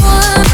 joie.